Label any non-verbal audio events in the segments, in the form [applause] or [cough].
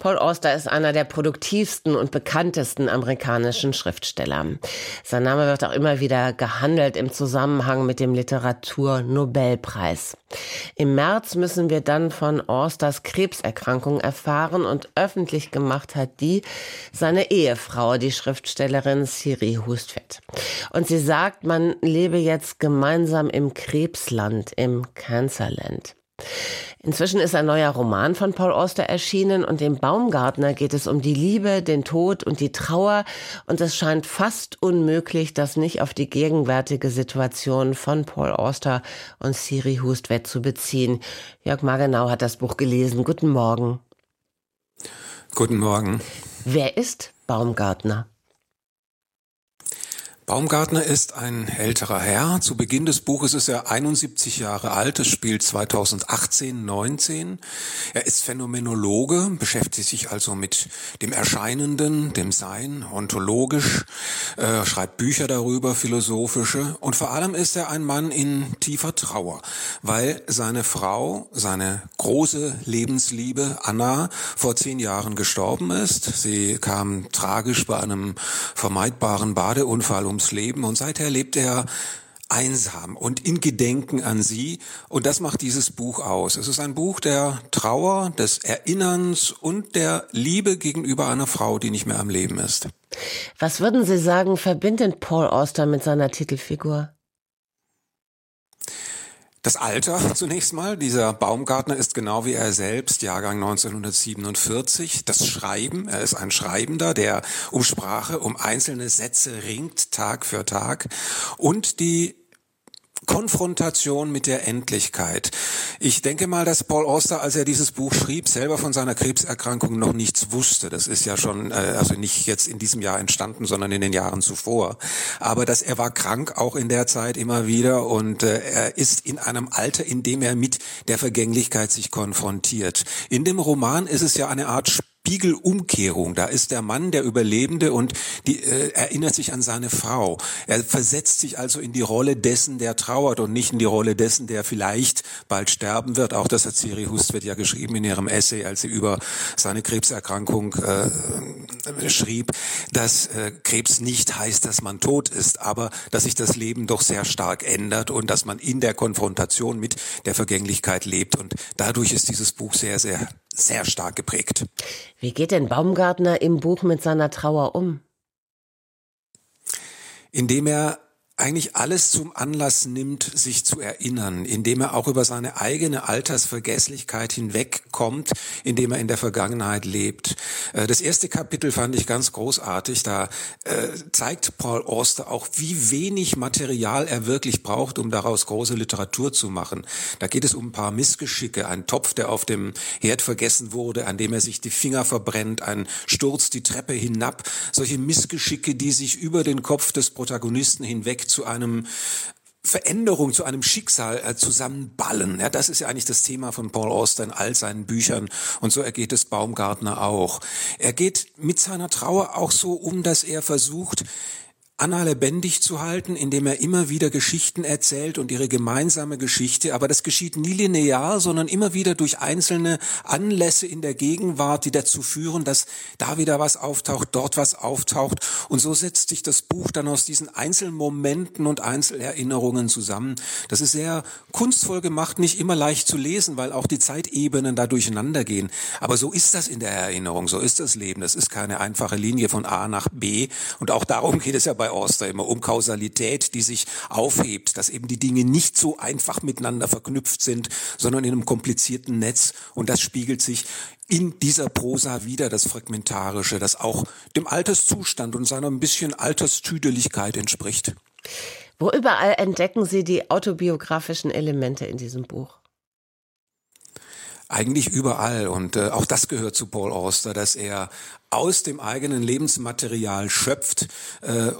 Paul Auster ist einer der produktivsten und bekanntesten amerikanischen Schriftsteller. Sein Name wird auch immer wieder gehandelt im Zusammenhang mit dem Literaturnobelpreis. Im März müssen wir dann von Austers Krebserkrankung erfahren und öffentlich gemacht hat die seine Ehefrau, die Schriftstellerin Siri Hustvedt. Und sie sagt, man lebe jetzt gemeinsam im Krebsland, im Cancerland. Inzwischen ist ein neuer Roman von Paul Auster erschienen und im Baumgartner geht es um die Liebe, den Tod und die Trauer und es scheint fast unmöglich, das nicht auf die gegenwärtige Situation von Paul Auster und Siri Hustvedt zu beziehen. Jörg Magenau hat das Buch gelesen. Guten Morgen. Guten Morgen. Wer ist Baumgartner? Baumgartner ist ein älterer Herr. Zu Beginn des Buches ist er 71 Jahre alt. Es spielt 2018, 19. Er ist Phänomenologe, beschäftigt sich also mit dem Erscheinenden, dem Sein, ontologisch, äh, schreibt Bücher darüber, philosophische. Und vor allem ist er ein Mann in tiefer Trauer, weil seine Frau, seine große Lebensliebe Anna vor zehn Jahren gestorben ist. Sie kam tragisch bei einem vermeidbaren Badeunfall um ums Leben und seither lebt er einsam und in Gedenken an sie. Und das macht dieses Buch aus. Es ist ein Buch der Trauer, des Erinnerns und der Liebe gegenüber einer Frau, die nicht mehr am Leben ist. Was würden Sie sagen, verbindet Paul Auster mit seiner Titelfigur? Das Alter [laughs] zunächst mal. Dieser Baumgartner ist genau wie er selbst, Jahrgang 1947. Das Schreiben, er ist ein Schreibender, der um Sprache, um einzelne Sätze ringt, Tag für Tag. Und die Konfrontation mit der Endlichkeit. Ich denke mal, dass Paul Auster, als er dieses Buch schrieb, selber von seiner Krebserkrankung noch nichts wusste. Das ist ja schon, äh, also nicht jetzt in diesem Jahr entstanden, sondern in den Jahren zuvor. Aber dass er war krank auch in der Zeit immer wieder und äh, er ist in einem Alter, in dem er mit der Vergänglichkeit sich konfrontiert. In dem Roman ist es ja eine Art Spiegelumkehrung. Da ist der Mann der Überlebende und die, äh, erinnert sich an seine Frau. Er versetzt sich also in die Rolle dessen, der trauert und nicht in die Rolle dessen, der vielleicht bald sterben wird. Auch das hat Siri Hustvedt ja geschrieben in ihrem Essay, als sie über seine Krebserkrankung äh, schrieb, dass äh, Krebs nicht heißt, dass man tot ist, aber dass sich das Leben doch sehr stark ändert und dass man in der Konfrontation mit der Vergänglichkeit lebt. Und dadurch ist dieses Buch sehr, sehr sehr stark geprägt. Wie geht denn Baumgartner im Buch mit seiner Trauer um? Indem er eigentlich alles zum Anlass nimmt, sich zu erinnern, indem er auch über seine eigene Altersvergesslichkeit hinwegkommt, indem er in der Vergangenheit lebt. Äh, das erste Kapitel fand ich ganz großartig. Da äh, zeigt Paul Auster auch, wie wenig Material er wirklich braucht, um daraus große Literatur zu machen. Da geht es um ein paar Missgeschicke, ein Topf, der auf dem Herd vergessen wurde, an dem er sich die Finger verbrennt, ein Sturz die Treppe hinab, solche Missgeschicke, die sich über den Kopf des Protagonisten hinweg zu einem Veränderung zu einem Schicksal äh, zusammenballen. Ja, das ist ja eigentlich das Thema von Paul Auster in all seinen Büchern. Und so ergeht es Baumgartner auch. Er geht mit seiner Trauer auch so um, dass er versucht, Anna lebendig zu halten, indem er immer wieder Geschichten erzählt und ihre gemeinsame Geschichte. Aber das geschieht nie linear, sondern immer wieder durch einzelne Anlässe in der Gegenwart, die dazu führen, dass da wieder was auftaucht, dort was auftaucht. Und so setzt sich das Buch dann aus diesen Einzelmomenten und Einzelerinnerungen zusammen. Das ist sehr kunstvoll gemacht, nicht immer leicht zu lesen, weil auch die Zeitebenen da durcheinander gehen. Aber so ist das in der Erinnerung, so ist das Leben. Das ist keine einfache Linie von A nach B. Und auch darum geht es ja bei bei Oster immer um Kausalität, die sich aufhebt, dass eben die Dinge nicht so einfach miteinander verknüpft sind, sondern in einem komplizierten Netz. Und das spiegelt sich in dieser Prosa wieder, das Fragmentarische, das auch dem Alterszustand und seiner ein bisschen Alterstüdeligkeit entspricht. Wo überall entdecken Sie die autobiografischen Elemente in diesem Buch? Eigentlich überall. Und äh, auch das gehört zu Paul Auster, dass er aus dem eigenen Lebensmaterial schöpft äh,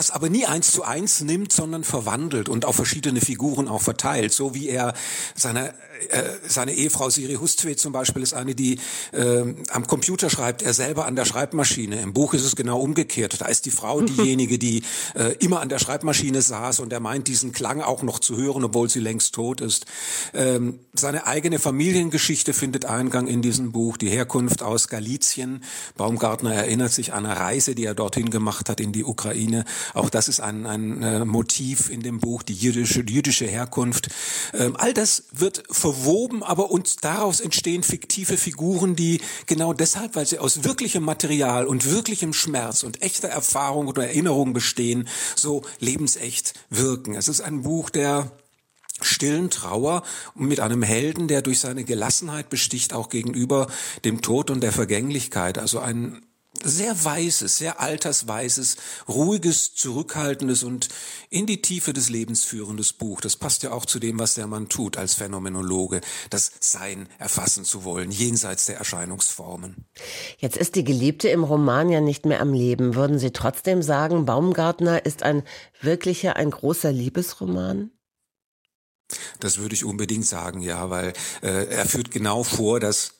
das aber nie eins zu eins nimmt, sondern verwandelt und auf verschiedene Figuren auch verteilt, so wie er seine äh, seine Ehefrau Siri Hustvedt zum Beispiel ist eine, die äh, am Computer schreibt, er selber an der Schreibmaschine. Im Buch ist es genau umgekehrt. Da ist die Frau [laughs] diejenige, die äh, immer an der Schreibmaschine saß und er meint, diesen Klang auch noch zu hören, obwohl sie längst tot ist. Ähm, seine eigene Familiengeschichte findet Eingang in diesem Buch, die Herkunft aus Galizien. Baumgartner erinnert sich an eine Reise, die er dorthin gemacht hat in die Ukraine. Auch das ist ein, ein äh, Motiv in dem Buch, die jüdische, die jüdische Herkunft. Ähm, all das wird verwoben, aber uns daraus entstehen fiktive Figuren, die genau deshalb, weil sie aus wirklichem Material und wirklichem Schmerz und echter Erfahrung oder Erinnerung bestehen, so lebensecht wirken. Es ist ein Buch der stillen Trauer und mit einem Helden, der durch seine Gelassenheit besticht, auch gegenüber dem Tod und der Vergänglichkeit. Also ein sehr weises, sehr altersweises, ruhiges, zurückhaltendes und in die Tiefe des Lebens führendes Buch. Das passt ja auch zu dem, was der Mann tut als Phänomenologe, das Sein erfassen zu wollen, jenseits der Erscheinungsformen. Jetzt ist die Geliebte im Roman ja nicht mehr am Leben. Würden Sie trotzdem sagen, Baumgartner ist ein wirklicher, ein großer Liebesroman? Das würde ich unbedingt sagen, ja, weil äh, er führt genau vor, dass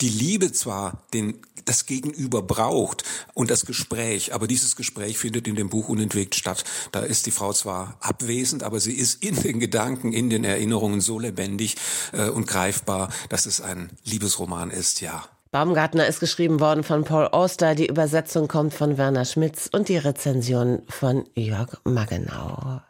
die Liebe zwar den, das Gegenüber braucht und das Gespräch, aber dieses Gespräch findet in dem Buch unentwegt statt. Da ist die Frau zwar abwesend, aber sie ist in den Gedanken, in den Erinnerungen so lebendig äh, und greifbar, dass es ein Liebesroman ist, ja. Baumgartner ist geschrieben worden von Paul Auster, die Übersetzung kommt von Werner Schmitz und die Rezension von Jörg Maggenau.